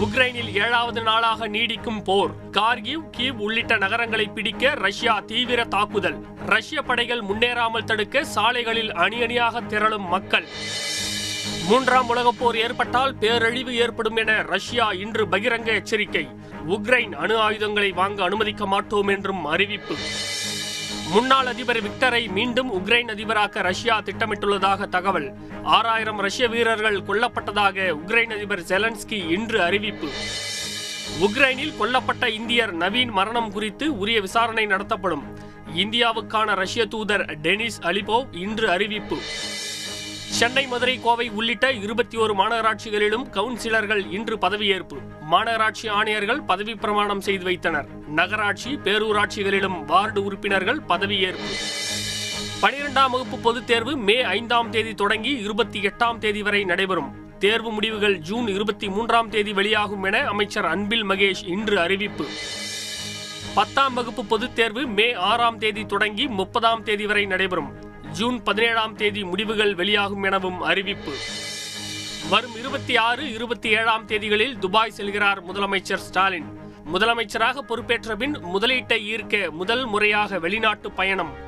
உக்ரைனில் ஏழாவது நாளாக நீடிக்கும் போர் கார்கிவ் கீவ் உள்ளிட்ட நகரங்களை பிடிக்க ரஷ்யா தீவிர தாக்குதல். ரஷ்ய படைகள் முன்னேறாமல் தடுக்க சாலைகளில் அணி அணியாக திரளும் மக்கள். மூன்றாம் உலகப் போர் ஏற்பட்டால் பேரழிவு ஏற்படும் என ரஷ்யா இன்று பகிரங்க எச்சரிக்கை. உக்ரைன் அணு ஆயுதங்களை வாங்க அனுமதிக்க மாட்டோம் என்றும் அறிவிப்பு. முன்னாள் அதிபர் விக்டரை மீண்டும் உக்ரைன் அதிபராக்க ரஷ்யா திட்டமிட்டுள்ளதாக தகவல். ஆறாயிரம் ரஷ்ய வீரர்கள் கொல்லப்பட்டதாக உக்ரைன் அதிபர் ஜெலன்ஸ்கி இன்று அறிவிப்பு. உக்ரைனில் கொல்லப்பட்ட இந்தியர் நவீன் மரணம் குறித்து உரிய விசாரணை நடத்தப்படும். இந்தியாவுக்கான ரஷ்ய தூதர் டெனிஸ் அலிபோவ் இன்று அறிவிப்பு. சென்னை மதுரை கோவை உள்ளிட்ட இருபத்தி ஒரு மாநகராட்சிகளிலும் கவுன்சிலர்கள் இன்று பதவியேற்பு. மாநகராட்சி ஆணையர்கள் பதவி பிரமாணம் செய்து வைத்தனர். நகராட்சி பேரூராட்சிகளிலும் வார்டு உறுப்பினர்கள் பதவியேற்பு. பனிரெண்டாம் வகுப்பு பொதுத் தேர்வு மே ஐந்தாம் தேதி தொடங்கி இருபத்தி எட்டாம் தேதி வரை நடைபெறும். தேர்வு முடிவுகள் ஜூன் இருபத்தி மூன்றாம் தேதி வெளியாகும் என அமைச்சர் அன்பில் மகேஷ் இன்று அறிவிப்பு. பத்தாம் வகுப்பு பொதுத் தேர்வு மே ஆறாம் தேதி தொடங்கி முப்பதாம் தேதி வரை நடைபெறும். ஜூன் பதினேழாம் தேதி முடிவுகள் வெளியாகும் எனவும் அறிவிப்பு. வரும் இருபத்தி ஆறு இருபத்தி ஏழாம் தேதிகளில் துபாய் செல்கிறார் முதலமைச்சர் ஸ்டாலின். முதலமைச்சராக பொறுப்பேற்ற பின் முதலீட்டை ஈர்க்க முதல் முறையாக வெளிநாட்டு பயணம்.